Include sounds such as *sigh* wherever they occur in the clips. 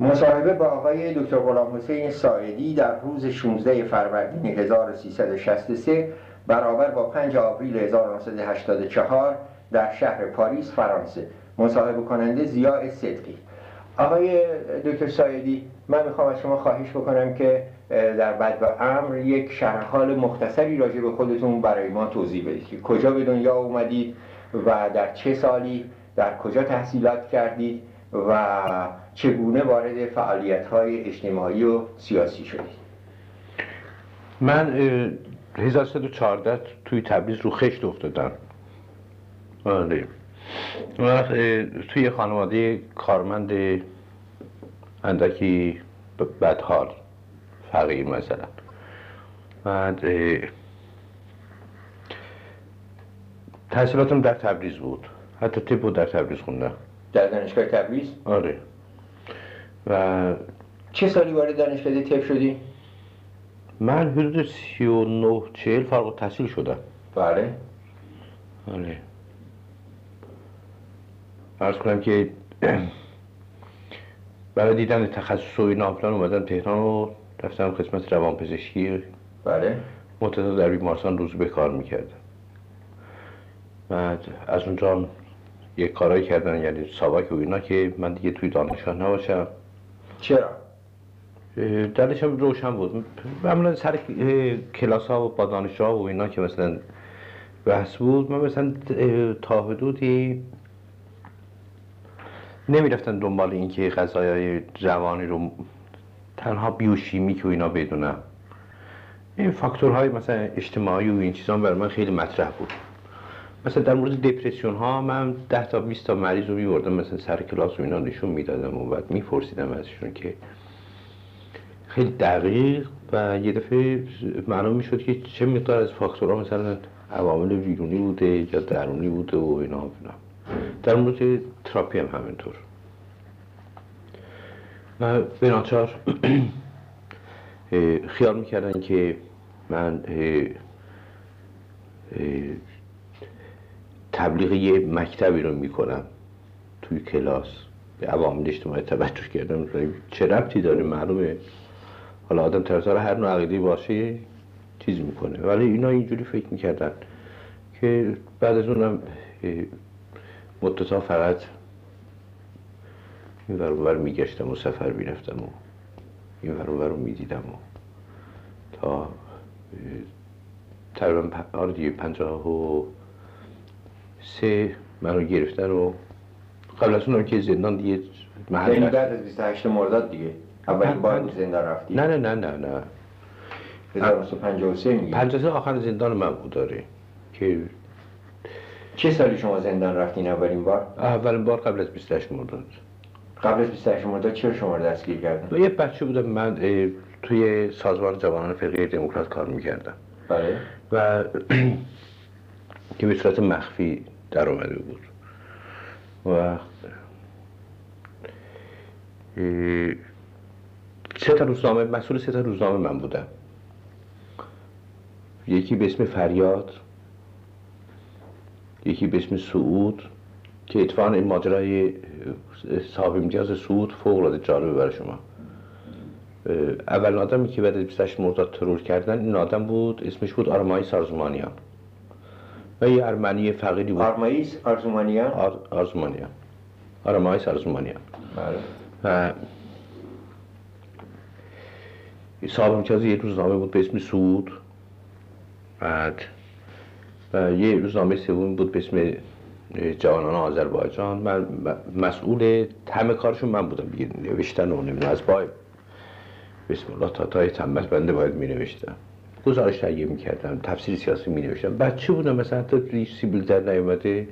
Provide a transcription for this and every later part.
مصاحبه با آقای دکتر غلام حسین ساعدی در روز 16 فروردین 1363 برابر با 5 آوریل 1984 در شهر پاریس فرانسه. مصاحبه کننده زیاء صدقی. آقای دکتر سایدی من می‌خوام از شما خواهش بکنم که در بد و امر یک شرح حال مختصری راجع به خودتون برای ما توضیح بدید که کجا به دنیا اومدید و در چه سالی در کجا تحصیلات کردید و چگونه وارد فعالیت های اجتماعی و سیاسی شدید من 1314 توی تبریز رو خشت افتادم. آره. وقت توی خانواده کارمند اندکی بدحال فقیر مثلا. بعد تحصیلاتم در تبریز بود. حتی تیپ بود در تبریز خوندم. در دانشگاه تبریز؟ آره. و چه سالی وارد دانشگاه تپ شدی؟ من حدود سی و نه چهل فارغ تحصیل شدم. بله. آره ارز کنم که برای دیدن تخصص و اینا اومدم تهران و رفتم قسمت روان پزشکی بله. مدت در بیمارستان روز به کار می‌کردم. بعد از اونجا یه کارایی کردن یعنی ساواک و اینا که من دیگه توی دانشگاه نباشم. چرا؟ دلشم روشن بود. معمولا سر کلاس ها و با دانش ها و اینا که مثلا بحث بود من مثلا تا حدودی نمی‌رفتن دنبال اینکه غذای جوانی رو تنها بیوشیمیک و اینا بدونم. این فاکتورهای مثلا اجتماعی و این چیزا برای من خیلی مطرح بود. مثلا در مورد دپرسیون ها من ده تا 20 تا مریض رو میوردم مثلا سر کلاس و اینا نشون می‌دادم و بعد میپرسیدم ازشون که خیلی دقیق و یه دفعه معلوم می‌شد که چه مقدار از فاکتورها مثلا عوامل بیرونی بوده یا درونی بوده و اینا فینا در مورد تراپی هم همینطور. و به *clears throat* خیال می‌کردن که من تبلیغ یه مکتبی رو می‌کنم توی کلاس. به عوامل اجتماعی توجه کردم. چه ربطی داره؟ معلومه. حالا آدم طرفدار هر نوع عقیده باشه چیز می‌کنه. ولی اینا اینجوری فکر می‌کردن که بعد از اونم مدتا فقط این ور میگشتم و سفر می‌رفتم و این ور رو می‌دیدم و تا تقریبا آره دیگه پنجاه و سه منو گرفتن و قبل از اونم که زندان دیگه محل یعنی بعد از 28 مرداد دیگه. اولین بار زندان رفتی. نه نه نه نه نه. 1953 میگی؟ 53 آخر زندان من بود داره که چه سالی شما زندان رفتین اولین بار؟ اولین بار قبل از 28 مرداد. قبل از 28 مرداد چرا شما رو دستگیر کردن؟ یه بچه بودم من توی سازمان جوانان فرقه دموکرات کار می‌کردم. بله. و *clears throat* که به صورت مخفی در آمده بود. و سه تا روزنامه مسئول سه تا روزنامه من بودم. یکی به اسم فریاد یکی به اسم سعود که اتفاقا این ماجرای صاحب امتیاز سعود فوق العاده جالبه برای شما. اول آدمی که بعد از 28 مرداد ترور کردن این آدم بود اسمش بود آرمایی سارزمانیان و یه ارمنی فقیری بود. آرماییس آرزومانیان؟ آر... آرزومانیان. آرماییس آرزومانیان. بله. و صاحب امتیاز یه روزنامه بود به اسم سعود. بعد و یه روزنامه سوم بود به اسم جوانان آذربایجان. من مسئول همه کارشون من بودم. دیگه نوشتن و نمی‌دونم از بای بسم الله تا تای تنبت بنده باید می نوشتم گزارش تهیه می کردم تفسیر سیاسی می نوشتم بچه بودم مثلا حتی سیبیل در نیومده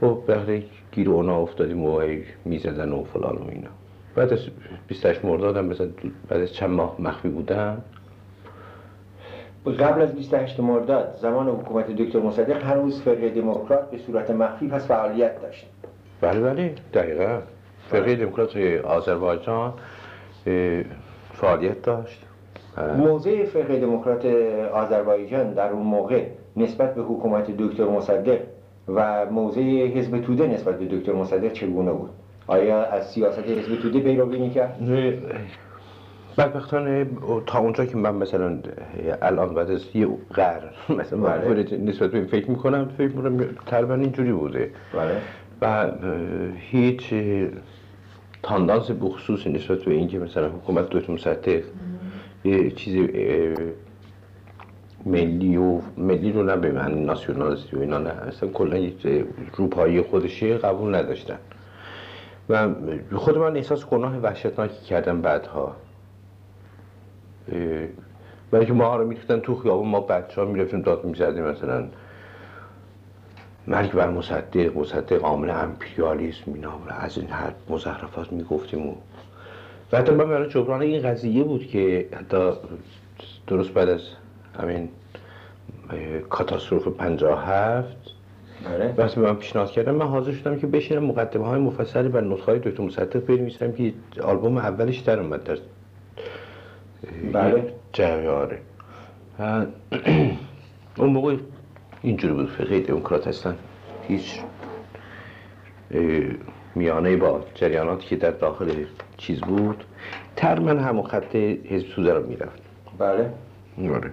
خب بخیر گیر اونا افتادیم و می زدن و فلان و اینا. بعد از 28 مردادم مثلا بعد از چند ماه مخفی بودم قبل از 28 مرداد زمان حکومت دکتر مصدق هنوز فرقه دموکرات به صورت مخفی پس فعالیت داشت. بله بله دقیقا. فرقه دموکرات آذربایجان فعالیت داشت. موضع فرقه دموکرات آذربایجان در اون موقع نسبت به حکومت دکتر مصدق و موضع حزب توده نسبت به دکتر مصدق چگونه بود آیا از سیاست حزب توده پیروی می‌کرد؟ بدبختانه تا اونجا که من مثلا الان بعد از یه قرن *laughs* مثلا بله. نسبت به فکر می‌کنم فکر می‌کنم تقریبا اینجوری بوده بله. و هیچ تاندانس بخصوص نسبت به اینکه مثلا حکومت دکتر مسطح یه چیزی ملی و ملی رو نه به معنی ناسیونالیستی و اینا نه. اصلا کلا روپایی خودشی قبول نداشتن. و خود من احساس گناه وحشتناکی کردم بعدها. برای که ما رو میریختن تو خیابون ما بچه ها می‌رفتیم داد می‌زدیم مثلا. مرگ بر مصدق مصدق عامل امپریالیسم اینا از این حد مزخرفات می‌گفتیم و و حتی من برای جبران این قضیه بود که حتی درست بعد از همین کاتاستروف 57 بله. وقتی من پیشنهاد کردم من حاضر شدم که بشینم مقدمه های مفصلی بر نسخه های دکتر مصدق بنویسم که آلبوم اولش در اومد در بله. جریاره *clears throat* اون موقع اینجوری بود فقه دموکرات هستن. هیچ میانه با جریاناتی که در داخل چیز بود ترمن همون خط حزب توده رو می‌رفت. بله. آره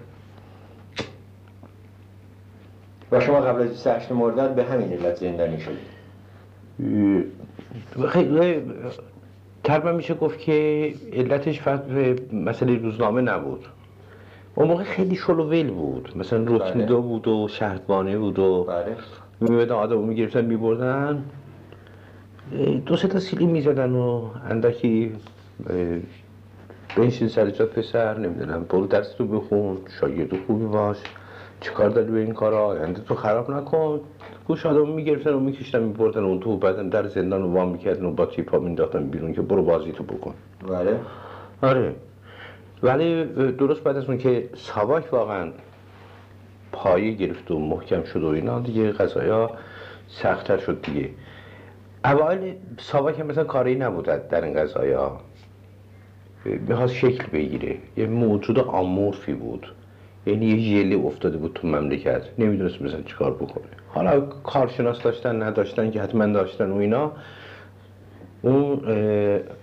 و شما قبل از 28 مرداد به همین علت زندانی شدید. خیلی تقریبا میشه گفت که علتش فقط مسئله روزنامه نبود. اون موقع خیلی شلوول بود. مثلا روتنیدو بله. بود و شهردوانه بود و بله. میمدن آدم می‌گرفتن میبردن. دو سه تا سیلی می‌زدن و اندکی بنشین سر جات پسر نمی‌دونم برو درس تو بخون شاگرد خوبی باش چیکار داری به این کارا آینده تو خراب نکن گوش آدم می‌گرفتن و میکشتن میبردن اون تو بعدا در زندان رو وام می‌کردن و با تیپا مینداختن بیرون که برو بازی تو بکن بله آره ولی درست بعد از اون که ساواک واقعا پایه گرفت و محکم شد و اینا دیگه قضایا سختتر شد دیگه اوایل ساواک مثلا کاری نبود در این قضایا. می‌خواست شکل بگیره. یه موجود آمورفی بود. یعنی یه ژله افتاده بود تو مملکت. نمی‌دونست مثلا چیکار بکنه. حالا کارشناس داشتن نداشتن که حتما داشتن و اینا. اون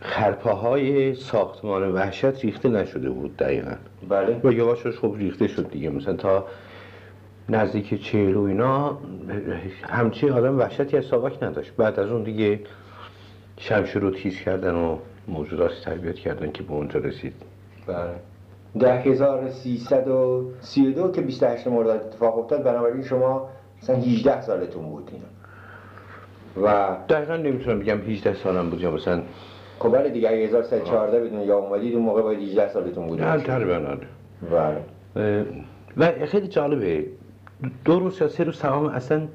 خرپه های ساختمان وحشت ریخته نشده بود دقیقا. بله. و یواشش خب ریخته شد دیگه. مثلا تا نزدیک چهل و اینا همچی آدم وحشتی از ساواک نداشت. بعد از اون دیگه شمشیر رو تیز کردن و موجوداتی تربیت کردن که به اونجا رسید. بله. در 1332 که 28 مرداد اتفاق افتاد بنابراین شما مثلا 18 سالتون بود اینا. و دقیقا نمی‌تونم بگم 18 سالم بود یا مثلا خب بله دیگه اگه 1314 بدون یا اومدید اون موقع باید 18 سالتون بود. نه تقریبا. بله. و خیلی جالبه. دو روز یا سه روز تمام اصلا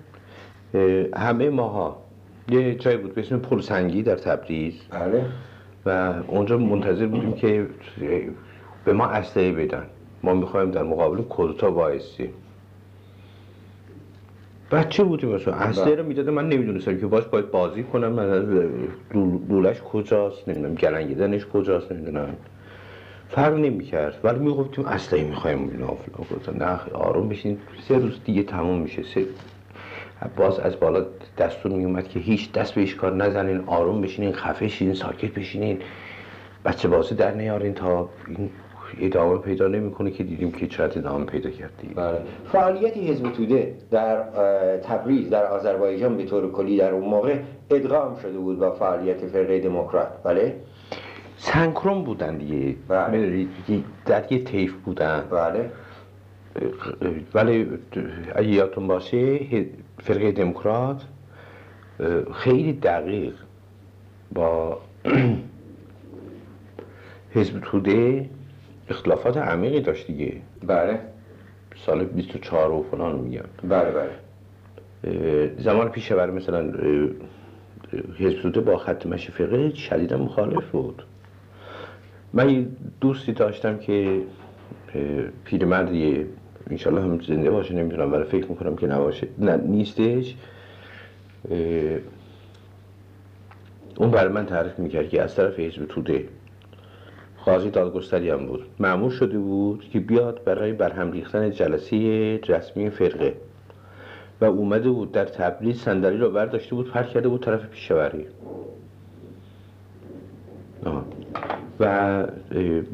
همه ماها یه جایی بود به اسم پل سنگی در تبریز. بله. و اونجا منتظر بودیم که به ما اسلحه بدن. ما می‌خوایم در مقابل کودتا وایسیم. بچه بودیم مثلا اسلحه رو می‌داده من نمی‌دونستم که باش باید بازی کنم. من لولش کجاست؟ نمی‌دونم گلنگیدنش کجاست؟ نمی‌دونم. فرق نمی‌کرد. ولی می‌گفتیم اسلحه می‌خوایم اینا فلان نه آروم بشین. سه روز دیگه تموم میشه. سه باز از بالا دستور میومد که هیچ دست به کار نزنین. آروم بشینین خفه شین ساکت بشینین. بچه بازی در نیارین تا این ادامه پیدا نمی‌کنه که دیدیم که چرا ادامه پیدا کردی بله. فعالیت حزب توده در تبریز در آذربایجان به طور کلی در اون موقع ادغام شده بود با فعالیت فرقه دموکرات. بله؟ سنکروم بودن دیگه. بله. در یه طیف بودن. بله. ولی اگه یادتون باشه فرقه دموکرات خیلی دقیق با *clears throat* حزب توده اختلافات عمیقی داشت دیگه. بله. سال 24 و فلان میگم. بله بله. زمان پیش بر مثلا حزب توده با خط مشی فقه شدیدا مخالف بود. من یه دوستی داشتم که پیرمردیه انشالله هم زنده باشه نمی‌دونم ولی فکر می‌کنم که نباشه. نه نیستش. اون برای من تعریف می‌کرد که از طرف حزب توده قاضی دادگستری هم بود. معمول شده بود که بیاد برای برهم ریختن جلسه رسمی فرقه. و اومده بود در تبریز صندلی رو برداشته بود پر کرده بود طرف پیشوری آه. و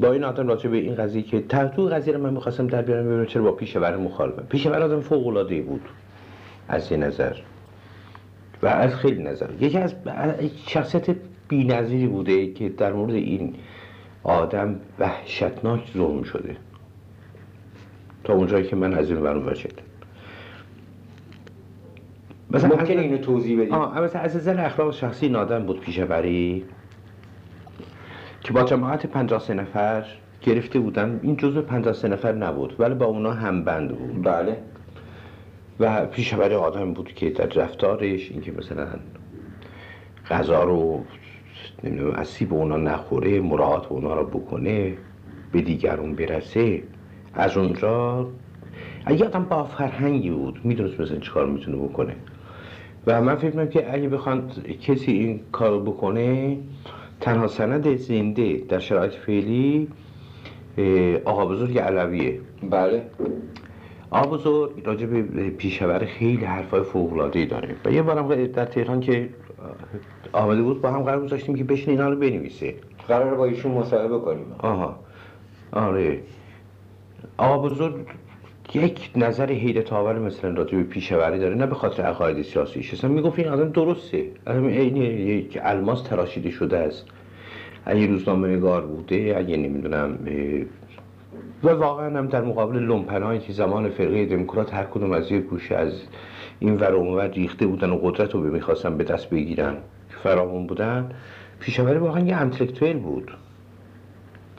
با این آدم راجع به این قضیه که تا تو قضیه رو من می‌خواستم در بیارم ببینم چرا با پیشور مخالفم پیشور آدم فوق العاده بود از یه نظر. و از خیلی نظر. یکی از شخصیت بی‌نظیری بوده که در مورد این آدم وحشتناک ظلم شده. تا اونجایی که من از این اونور شدم. مثلا ممکن اینو توضیح بدید آه مثلا از نظر اخلاق شخصی این آدم بود پیشوری. که با جماعت 53 نفر گرفته بودن. این جزء 53 نفر نبود ولی با اونا هم بند بود. بله. و پیشوری آدم بود که در رفتارش اینکه مثلا غذا رو نمی‌دونم از سیب اونا نخوره مراعات اونا رو بکنه به دیگرون برسه. از اونجا اگه آدم با فرهنگی بود می‌دونست مثلا چیکار می‌تونه بکنه. و من فکر می‌کنم که اگه بخواد کسی این کارو بکنه تنها سند زنده در شرایط فعلی آقا بزرگ علویه. بله. آقا بزرگ راجع به پیشور خیلی حرفای فوق‌العاده‌ای داره. و یه بارم در تهران که آمده بود با هم قرار گذاشتیم که بشین اینا رو بنویسه. قرار با ایشون مصاحبه کنیم. آها. آره. آقا بزرگ یک نظر حیرت آور مثلا راجع به پیشوری داره نه به خاطر عقاید سیاسیش اصلا می‌گفت این آدم درسته. آدم عین یک الماس تراشیده شده است. اگه روزنامه نگار بوده اگه نمی‌دونم و واقعا هم در مقابل لومپنایی که زمان فرقه دموکرات هر کدوم از یک گوشه از این ور و اون ور ریخته بودن و قدرت رو می‌خواستن به دست بگیرن فراوون بودن پیشوری واقعا یه انتلکتویل بود.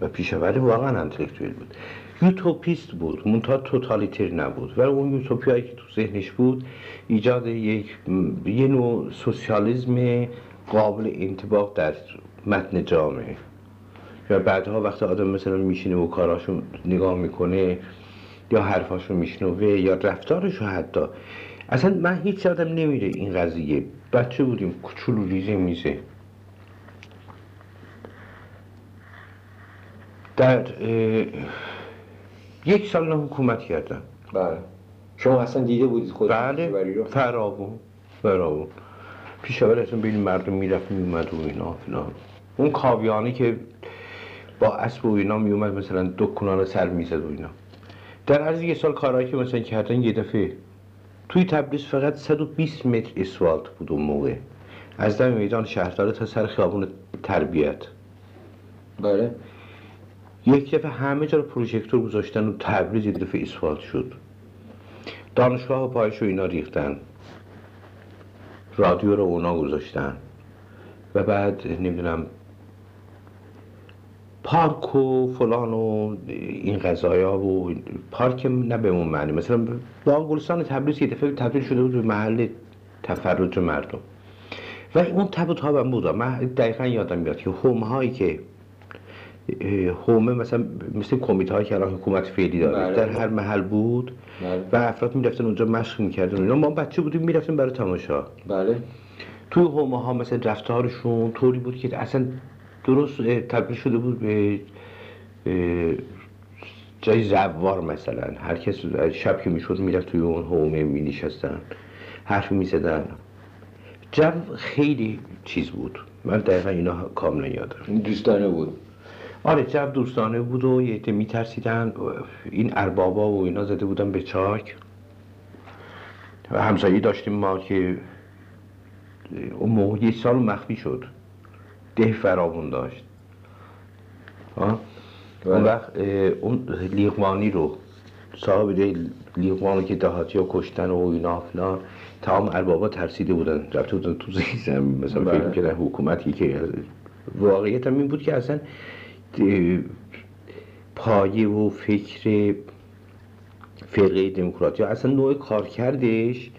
و پیشوری واقعا انتلکتویل بود. یوتوپیست بود منتها توتالیتر نبود و اون یوتوپیایی که تو ذهنش بود ایجاد یک یه نوع سوسیالیسم قابل انتباق در متن جامعه و بعدها وقتی آدم مثلا میشینه و کاراشو نگاه می‌کنه یا حرفاشو میشنوه یا رفتارشو حتی اصلا من هیچ آدم نمیره این قضیه. بچه بودیم کوچولو ریزه میزه. در یک سال نه حکومت کردم. بله. شما اصلا دیده بودید خود بله. رو؟ فراوون. فراوون. پیشاور اصلا بین مردم می‌رفت میومد و اینا فلان اون کاویانی که با اسب و اینا میومد مثلا دکونا رو سر می‌زد و اینا. در عرض یه سال کارهایی که مثلا کردن یه دفعه توی تبریز فقط 120 متر اسفالت بود اون موقع. از دم میدان شهرداره تا سر خیابون تربیت. بله. یک دفعه همه جا رو پروژکتور گذاشتن و تبریز یک دفعه اسفالت شد. دانشگاه و پایش رو اینا ریختن. رادیو رو اونا گذاشتن. و بعد نمی‌دونم پارک و فلان و این غذایا و پارک نه به اون معنی. مثلا با گلستان تبریز یه دفعه تبدیل شده بود به محل تفرج مردم. و اون تب و تابم بود. من دقیقا یادم میاد که هوم هایی که اه، هومه مثلا مثل کمیته هایی که الان حکومت فعلی داره بله. در هر محل بود بله. و افراد می‌رفتن اونجا مشق می‌کردن. اینا ما بچه بودیم می‌رفتیم برای تماشا. بله. توی هومه ها مثلا رفتارشون طوری بود که اصلا درست تبدیل شده بود به جای زوار مثلا. هر کس شب که می‌شد می‌رفت توی اون هومه می نشستن حرف می زدن جو خیلی چیز بود. من دقیقا اینا کاملا یادم. دوستانه بود. آره جو دوستانه بود و یه عده میترسیدن این اربابا و اینا زده بودن به چاک و همسایه داشتیم ما که اون موقع یه سال مخفی شد ده فراوون داشت آه؟ اون بله. وقت اه، اون لیغوانی رو صاحب ده لیغوان که دهاتی ها کشتن و اینا فلان تمام اربابا ترسیده بودن رفته بودن تو زمین مثلا بله. فکر کردن حکومتی که واقعیت هم این بود که اصلا پایه و فکر فرقه دموکراتی. اصلا نوع کارکردش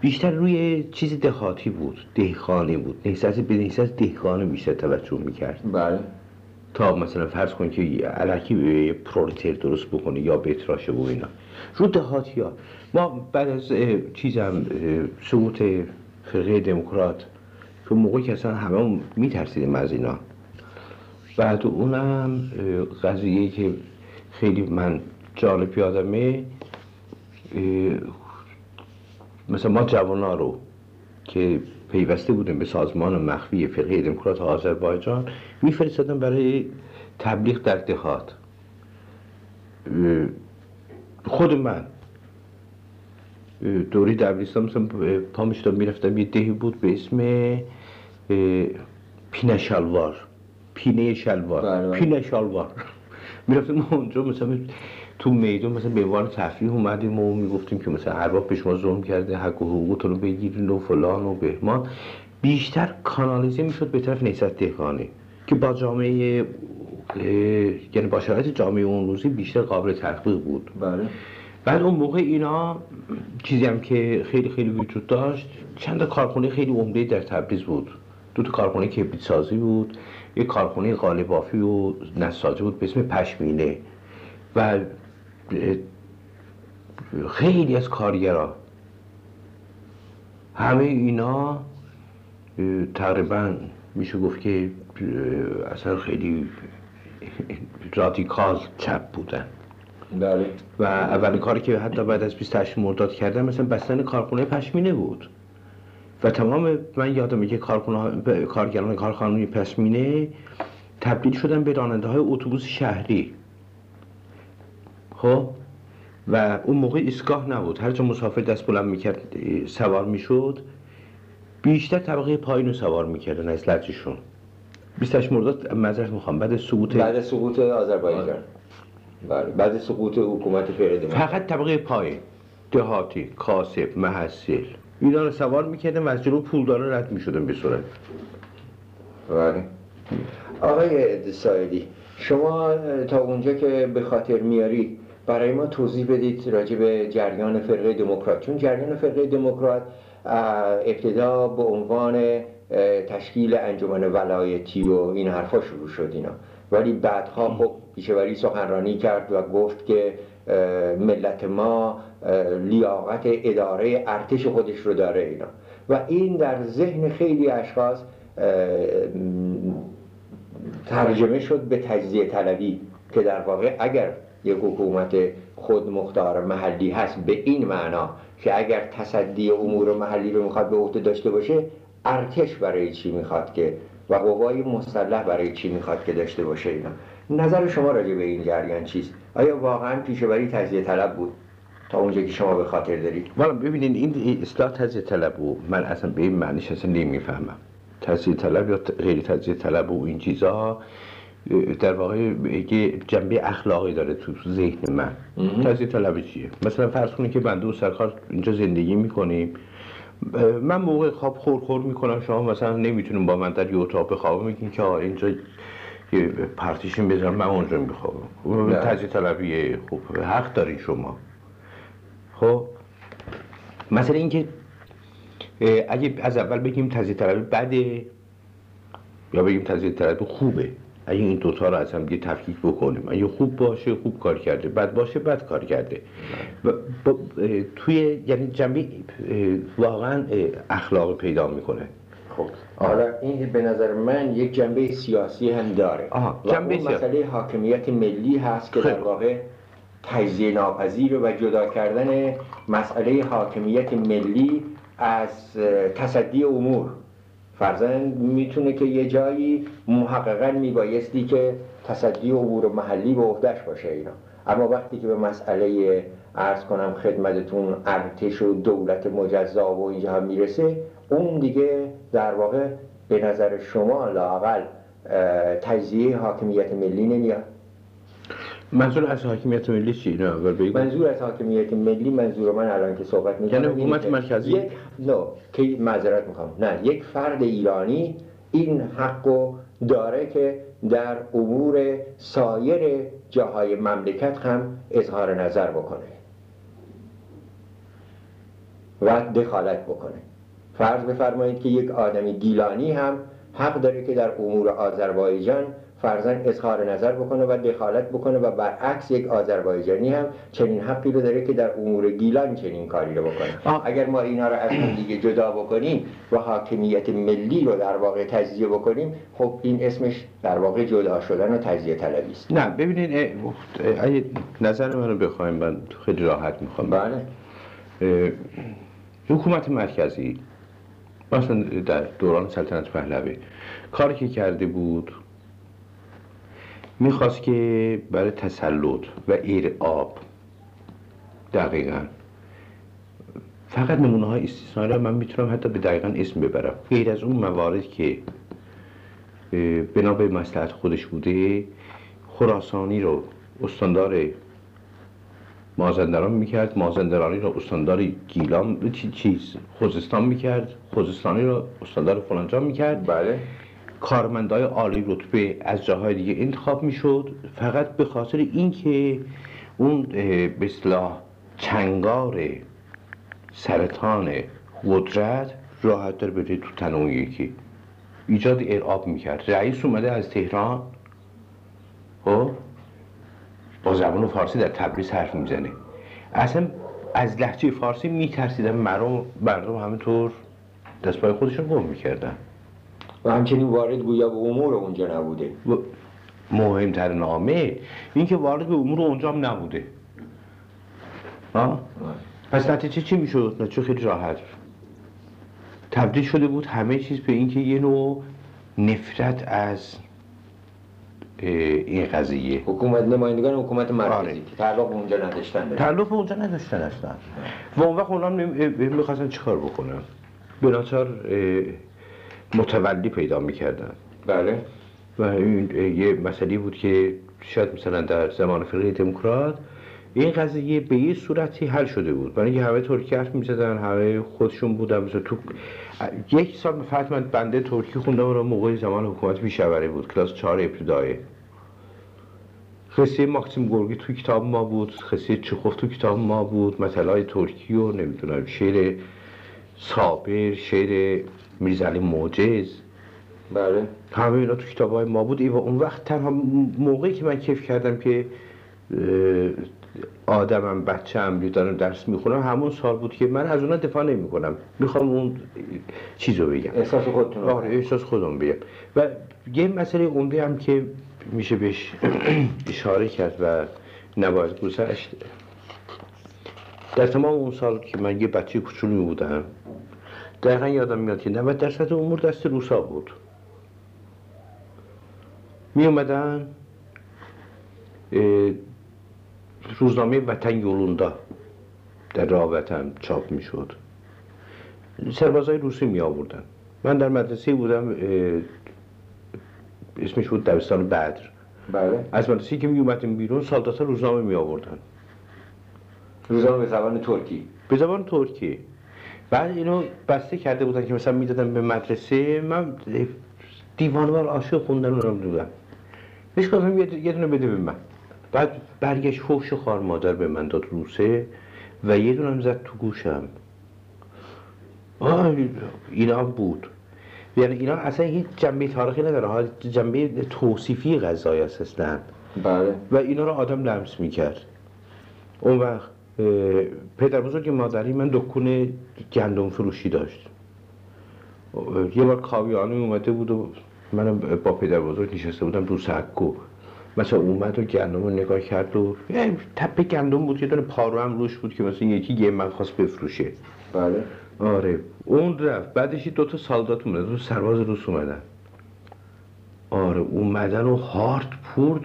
بیشتر روی چیز دهاتی بود دهخانی بود. نهضت به نهضت دهخانه بیشتر توجه می‌کرد. بله. تا مثلا فرض کن که علکی به پرولتر درست بکنه یا بتراشه و اینا. رو دهاتی ها ما بعد از چیزم سقوط فرقه دموکرات که موقعی که اصلا همه میترسیدیم از اینا. بعد اونم قضیه که خیلی من جالب یادمه مثلا ما جوان رو که پیوسته بودن به سازمان مخفی فرقه دموکرات آذربایجان میفرستادن برای تبلیغ در دهات خود من دوری دبیرستان مثلا پا می‌شدم می‌رفتم یه دهی بود به اسم پینه شلوار. پینه شلوار. پینه شلوار می‌رفتیم اونجا مثلا تو میدون مثلا به عنوان تفریح اومدیم و می‌گفتیم که مثلا ارباب به شما ظلم کرده حق و حقوقتون رو بگیرین و فلان و بهمان بیشتر کانالیزه می‌شد به طرف نیست دهقانی که با جامعه یعنی با شرایط جامعه اون روزی بیشتر قابل تطبیق بود بله بعد اون موقع اینا چیزی هم که خیلی خیلی وجود داشت چند تا کارخونه خیلی عمده در تبریز بود دو تا کارخونه کبریت سازی بود یک کارخونه قالب بافی و نساجی بود به اسم پشمینه و خیلی از کارگرا همه اینا تقریبا میشه گفت که اصلا خیلی رادیکال چپ بودن. بله. و اولین کاری که حتی بعد از 28 مرداد کردن مثلا بستن کارخونه پشمینه بود. و تمام من یادمه که کارگران کارخانه پشمینه تبدیل شدن به راننده های اتوبوس شهری. خب؟ و اون موقع ایستگاه نبود. هر جا مسافر دست بلند می‌کرد سوار می‌شد. بیشتر طبقه پایین رو سوار می‌کردن از لجشون 28 مرداد معذرت می‌خوام. بعد سقوط بعد سقوط آذربایجان. بله. بعد سقوط حکومت فقط طبقه پایین. دهاتی کاسب محصل. اینا رو سوار می‌کردن و از جلو پولدارا رد می‌شدن به صورت بله. آقای سایدی شما تا اونجا که به خاطر میاری برای ما توضیح بدید راجع به جریان فرقه دموکرات. چون جریان فرقه دموکرات ابتدا به عنوان تشکیل انجمن ولایتی و این حرفا شروع شد اینا. ولی بعدها خب پیشوری سخنرانی کرد و گفت که ملت ما لیاقت اداره ارتش خودش رو داره اینا. و این در ذهن خیلی اشخاص ترجمه شد به تجزیه طلبی که در واقع اگر یک حکومت خود مختار محلی هست به این معنا که اگر تصدی امور محلی رو می‌خواد به عهده داشته باشه ارتش برای چی می‌خواد که و قوای مسلح برای چی می‌خواد که داشته باشه اینا. نظر شما راجع به این جریان چیست؟ آیا واقعا پیشوری تجزیه طلب بود؟ تا اونجا که شما به خاطر دارید. والا ببینین این اصلاح تجزیه طلب و من اصلا به این معنیش اصلا نمی‌فهمم. تجزیه طلب یا غیر تجزیه طلب و این چیزها در واقع یه جنبه اخلاقی داره تو ذهن من. تجزیه طلب چیه؟ مثلا فرض کنید که بنده و سرکار اینجا زندگی می‌کنیم. من موقع خواب خور خور می‌کنم شما مثلا نمی‌تونیم با من در یه اتاق بخوابم میگین که اینجا یه پرتیشن بذارم من اونجا میخوابم. نه. تجزیه طلبیه خوب. حق دارین شما. خب مثلا اینکه اگه از اول بگیم تجزیه طلبی بده یا بگیم تجزیه طلبی خوبه. اگه این دوتا رو از هم دیگه تفکیک بکنیم. اگه خوب باشه خوب کار کرده. بد باشه بد کار کرده. با- اه، توی یعنی جنبه اه، واقعا اخلاق پیدا می‌کنه. خب حالا این به نظر من یک جنبه سیاسی هم داره. آها، و جنبه اون سیاسی. مسئله حاکمیت ملی هست که در خیلی. واقع تجزیه ناپذیر و جدا کردن مسئله حاکمیت ملی از تصدی امور. فرزن می‌تونه که یه جایی محققا میبایستی که تصدی امور محلی به عهدهش باشه اینا. اما وقتی که به مسئله ارز کنم خدمتتون ارتش و دولت مجزا و اینجا هم می‌رسه. اون دیگه در واقع به نظر شما لاقل تجزیه حاکمیت ملی نمیاد. منظور از حاکمیت ملی چی؟ بگو. منظور از حاکمیت ملی منظور من الان که صحبت می‌کنم یعنی حکومت مرکزی؟ یک نو که معذرت می‌خوام. نه یک فرد ایرانی این حقو داره که در امور سایر جاهای مملکت هم اظهار نظر بکنه. و دخالت بکنه. فرض بفرمایید که یک آدمی گیلانی هم حق داره که در امور آذربایجان فرزن اظهار نظر بکنه و دخالت بکنه و برعکس یک آذربایجانی هم چنین حقی رو داره که در امور گیلان چنین کاری رو بکنه. آه. اگر ما اینا رو از هم دیگه جدا بکنیم و حاکمیت ملی رو در واقع تجزیه بکنیم خب این اسمش در واقع جدا شدن و تجزیه طلبی است. نه ببینید اگه نظر منو بخوایم من خیلی راحت می‌خوام. بله. حکومت مرکزی. مثلا در دوران سلطنت پهلوی. کاری که کرده بود می‌خواست که برای تسلط و ایر آب دقیقا. فقط نمونه های استثنایی من می‌تونم حتی به دقیقا اسم ببرم. غیر از اون موارد که بنا به مسلحت خودش بوده خراسانی رو استاندار مازندران می‌کرد مازندرانی رو استاندار گیلان چیز خوزستان می‌کرد خوزستانی رو استاندار فلانجا می‌کرد. بله. کارمندای عالی رتبه از جاهای دیگه انتخاب می‌شد فقط به خاطر اینکه اون به اصطلاح چنگار سرطان قدرت راحت داره بره تو تن اون یکی. ایجاد ارعاب می‌کرد. رئیس اومده از تهران. خب؟ با زبان فارسی در تبریز حرف می‌زنه. اصلا از لحجه فارسی میترسیدن مردم مردم همینطور دست پای خودشون گم می‌کردن. و همچنین وارد گویا به امور اونجا نبوده. مهمتر نامه این که وارد به امور اونجا هم نبوده. ها؟ پس نتیجه چی می‌شد؟ نتیجه خیلی راحت. تبدیل شده بود همه چیز به اینکه یه نوع نفرت از این قضیه. حکومت نمایندگان حکومت مرکزی آره. تعلق اونجا نداشتن تعلق اونجا نداشتن اصلا. و اون وقت اونا می‌خواستن چیکار بکنن؟ بناچار متولی پیدا می‌کردن. بله. و این یه مسئله بود که شاید مثلا در زمان فرقه دموکرات این قضیه به یه صورتی حل شده بود. برای اینکه همه ترکی حرف می‌زدن همه خودشون بودن. مثلا تو یک سال فقط من بنده ترکی خوندم رو موقع زمان حکومت بیشوره بود. کلاس چهار ابتدایی. قصه ماکسیم گورگی تو کتاب ما بود. قصه چخوف تو کتاب ما بود. مطلع ترکی و نمی‌دونم شعر صابر شعر میرزعلی موجز. بله. همه اینا تو کتاب های ما بود. و اون وقت تنها موقعی که من کیف کردم که آدمم بچه هم دارم درس می‌خونم همون سال بود که من از اونا دفاع نمی کنم می‌خوام اون چیزو بگم. احساس خودتون آره احساس خودم بگم. و یه مسئله عمده هم که میشه بهش *clears throat* اشاره کرد و نباید گذشت. در تمام اون سال که من یه بچه کوچولو بودم دقیقا یادم میاد که 90 درصد امور دست روسا بود. می اومدن روزنامه وطن یولوندا در راه وطن چاپ می شد سربازای روسی می آوردن من در مدرسه بودم اسمش بود دبستان بدر. بله. از مدرسه که می اومدیم بیرون سالداتا روزنامه می آوردن روزنامه به زبان ترکی. به زبان ترکی. بعد اینو بسته کرده بودن که مثلا می‌دادن به مدرسه. من دیوانوار عاشق خوندن رو بودم بهش گفتم یه دونه بده به من. بعد برگشت فوش خار مادر به من داد روسه و یه دونم زد تو گوشم. آه اینا بود. یعنی اینا اصلا هیچ جنبه تاریخی نداره. جنبه توصیفی غذای اصلا بله. و اینا رو آدم لمس می‌کرد. اون وقت پدر بزرگ مادری من دکون گندم فروشی داشت. یه بار کاویانی اومده بود و من با پدر بزرگ نشسته بودم رو سکو. مثلا اومد و گندم رو نگاه کرد و تپه گندم بود یه دونه پارو هم روش بود که مثلا یکی یه من خواست بفروشه. بله. آره. اون رفت. بعدش دو تا سالدات اومدن دو سرباز روس اومدن. آره اومدن و هارد پورد.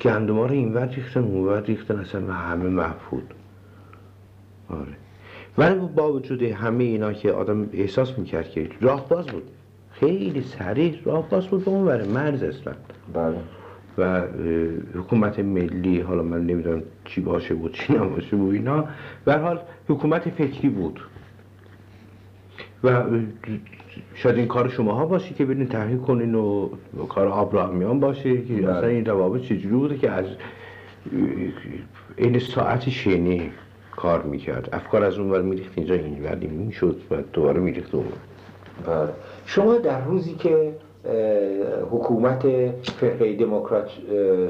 گندم ها رو این ور ریختن اون ور ریختن اصلا و همه محفود. آره. ولی با وجود همه اینا که آدم احساس می‌کرد که راه باز بود. خیلی سریع راه باز بود به اون ور مرز اصلا. بله. و حکومت ملی حالا من نمی‌دونم چی باشه بود چی نباشه بود اینا به حال حکومت فکری بود و شاید این کار شما ها باشه که برین تحقیق کنین و کار آبراهمیان باشه که بله. اصلا این روابط چجوری بوده که از این ساعت شینی کار می‌کرد افکار از اون ور میریخت اینجا این ولی می‌شد و دوباره میریخت اون. بله شما در روزی که حکومت فرقه دموکرات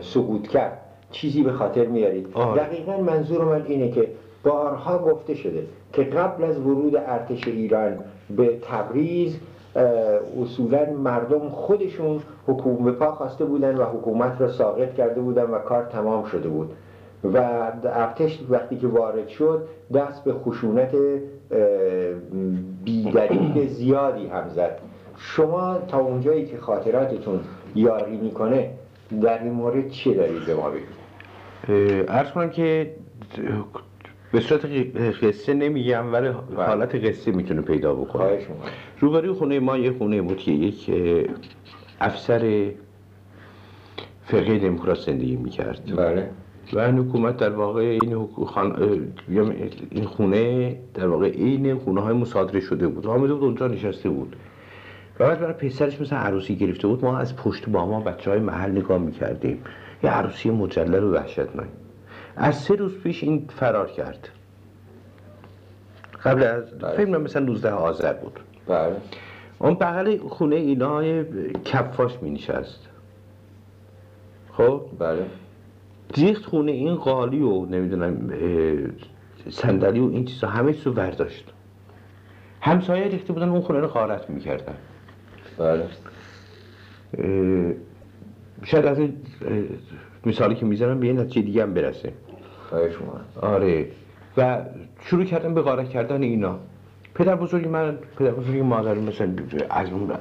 سقوط کرد. چیزی به خاطر میارید. آره. دقیقا منظور من اینه که بارها گفته شده که قبل از ورود ارتش ایران به تبریز اصولا مردم خودشون حکومت به پا خواسته بودن و حکومت را ساقط کرده بودن و کار تمام شده بود. و ارتش وقتی که وارد شد دست به خشونت بیدلیل زیادی هم زد. شما تا اونجایی که خاطراتتون یاری می‌کنه در این مورد چی دارید به ما بگید؟ ارز کنم که به صورت قصه نمیگم ولی بله. حالت قصه می‌تونه پیدا بکنه. روبروی خونه ما یه خونه بود که یک افسر فرقه دموکرات زندگی می‌کرد. بله. و این حکومت در واقع این, این خونه در واقع این خونه های مصادره شده بود. آمده بود اونجا نشسته بود. بعد برای پسرش مثل عروسی گرفته بود ما از پشت با ما بچه های محل نگاه می‌کردیم. یه عروسی مجلل و وحشتناک. از سه روز پیش این فرار کرد. قبل از بله. فکر مثلا 19 آذر بود. بله. اون بغل خونه اینا کفاش می نشست خب؟ بله. ریخت خونه این قالی و نمی‌دونم صندلی و این چیزا همه چیزو برداشت. همسایه ریخته بودن اون خونه رو غارت می‌کردن. بله. شاید از این مثالی که می‌زنم به یه نتیجه دیگه هم برسه. شما آره. و شروع کردم به غارت کردن اینا. پدر بزرگی من پدر بزرگی مادر مثلا از اون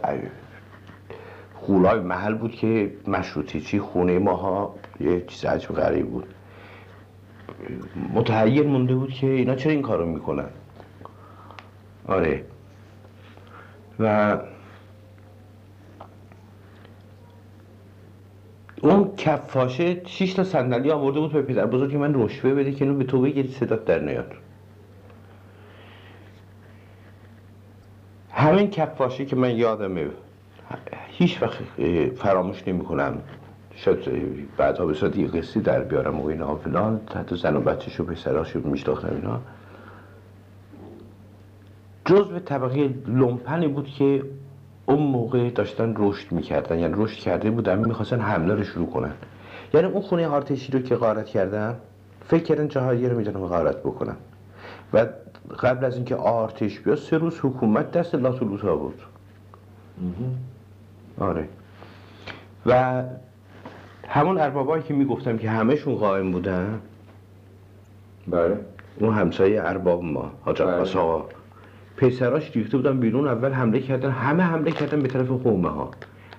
خولای محل بود که مشروطی چی خونه ماها یه چیز عجب غریب بود. متحیر مونده بود که اینا چرا این کارو می‌کنن؟ آره. و اون کفاشه 6 تا صندلی آورده بود به پدر بزرگ من رشوه بده که اینو به تو بگیری صدات در نیاد. همین کفاشه که من یادمه هیچ وقت فراموش نمی کنم شاید بعدها به یه قصی در بیارم و اینا فلان تحت زن و بچه و پسراشو میشتاختم اینا. جز به طبقه لومپنی بود که اون موقع داشتن رشد می‌کردن. یعنی رشد کرده بودن می‌خواستن حمله رو شروع کنن. یعنی اون خونه آرتشی رو که غارت کردن فکر کردن جاهایی رو می‌تونن غارت بکنن. و قبل از اینکه آرتش بیاد سه روز حکومت دست لاتولوتا بود. آره. و همون اربابایی که می‌گفتم که همهشون قائم بودن بله. اون همسایه ارباب ما حاج عباس بله. آقا. پسراش ریخته بودن بیرون اول حمله کردن. همه حمله کردن به طرف قومه ها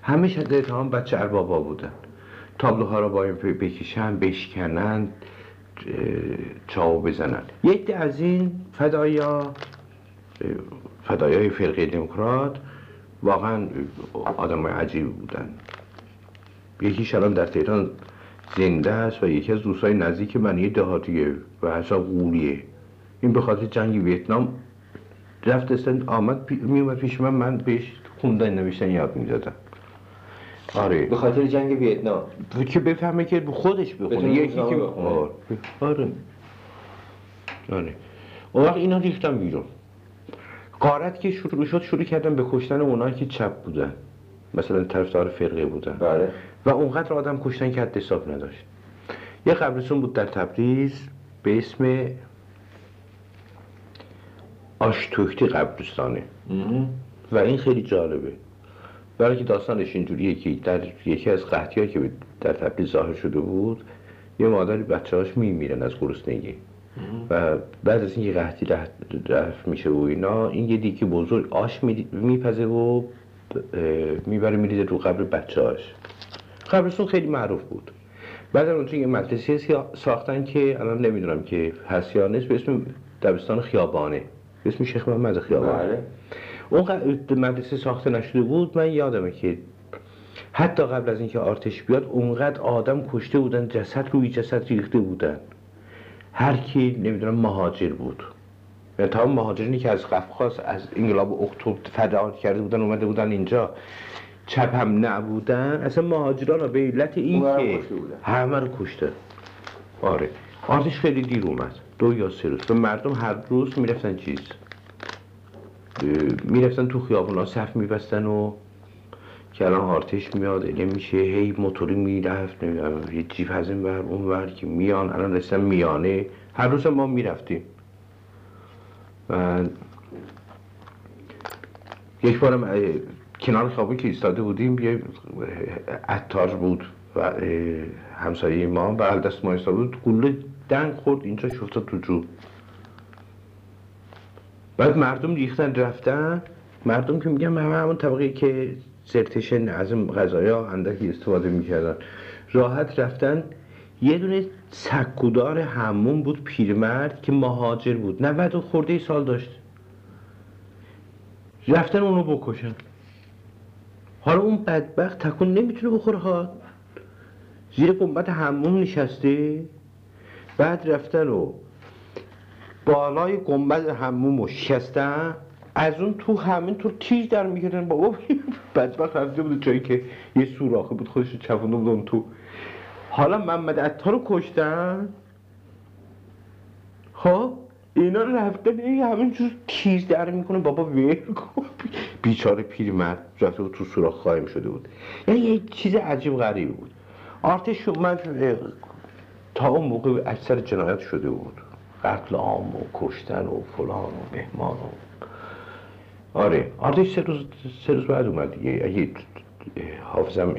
همه شده اتهام بچه اربابا بودن. تابلوها رو با این بکشن بشکنن چاو بزنن. یک از این فدایا فدایای فرقه دموکرات واقعا آدم عجیبی بودن. یکی الان در تهران زنده است و یکی از دوستای نزدیک من یه دهاتیه و حساب قولیه این به خاطر جنگ ویتنام رفت استند آمد میومد پیش من من بهش خوندن نوشتن یاد می‌دادم آره به خاطر جنگ ویتنام که بفهمه که خودش بخونه یکی که آره آره آره اون وقت اینا ریختم بیرون قارت که شروع شد شروع کردن به کشتن اونایی که چپ بودن مثلا طرفدار فرقه بودن بله و اونقدر آدم کشتن که حد حساب نداشت یه قبرستون بود در تبریز به اسم آشتوکتی قبرستانه. و این خیلی جالبه. برای که داستانش اینجوریه که در یکی از قحطی که در تبریز ظاهر شده بود یه مادری بچه هاش میمیرن از گرسنگی. و بعد از اینکه قحطی رفت میشه و اینا این یه دیگه بزرگ آش میپزه و می‌بره میریزه رو قبر بچه هاش قبرستون خیلی معروف بود. بعد اونجا یه مدرسه ساختن که الان نمی‌دونم که هست یا نیست به اسم دبستان خیابانه. اسم شیخ محمد خیابانه بله. اون مدرسه ساخته نشده بود من یادمه که حتی قبل از اینکه آرتش بیاد اونقدر آدم کشته بودن جسد روی جسد ریخته بودن. هر کی نمی‌دونم مهاجر بود. و تا مهاجرینی که از قفقاز از انقلاب اکتبر فداد کرده بودن اومده بودن اینجا چپ هم نبودن. اصلا مهاجران به علت این که همه رو کشته. آره. آرتش خیلی دیر اومد. دو یا سه روز و مردم هر روز می‌رفتن چیز؟ می‌رفتن تو خیابونا صف میبستن و که الان آرتش میاد اله میشه هی موتوری می‌رفت یه جیب از این ور اون ور که میان الان رسیدن میانه. هر روز ما می‌رفتیم. و یک بارم کنار خیابون که ایستاده بودیم یه عطار بود و همسایه ما بغل دست ما ایستاده بود. گلوله دنگ خورد اینجا افتاد تو جو. بعد مردم ریختن رفتن. مردم که میگن همه همون طبقه که زرتشن از این غذایا اندکی استفاده می‌کردن. راحت رفتن. یه دونه سکودار همون بود پیرمرد که مهاجر بود. 90 و خورده ای سال داشت. رفتن اونو بکشن. حالا اون بدبخت تکون نمی‌تونه بخوره ها. زیر گنبد همون نشسته. بعد رفتن و بالای گنبد هموم رو شکستن از اون تو همین تو تیر در میگردن. بابا بدبخت رفته بود جایی که یه سوراخه بود خودش رو بود اون تو. حالا محمد عطار رو کشتن؟ خب اینا رفتن این همین جور تیر در می‌کنه. بابا ول کن. بیچاره پیرمرد رفته بود تو سوراخ قایم شده بود. یعنی یه چیز عجیب غریبی بود. آرتش من تا اون موقع اکثر جنایت شده بود. قتل عام و کشتن و فلان و مهمان و آره. آرتش سه روز سه روز بعد اومد دیگه. اگه حافظم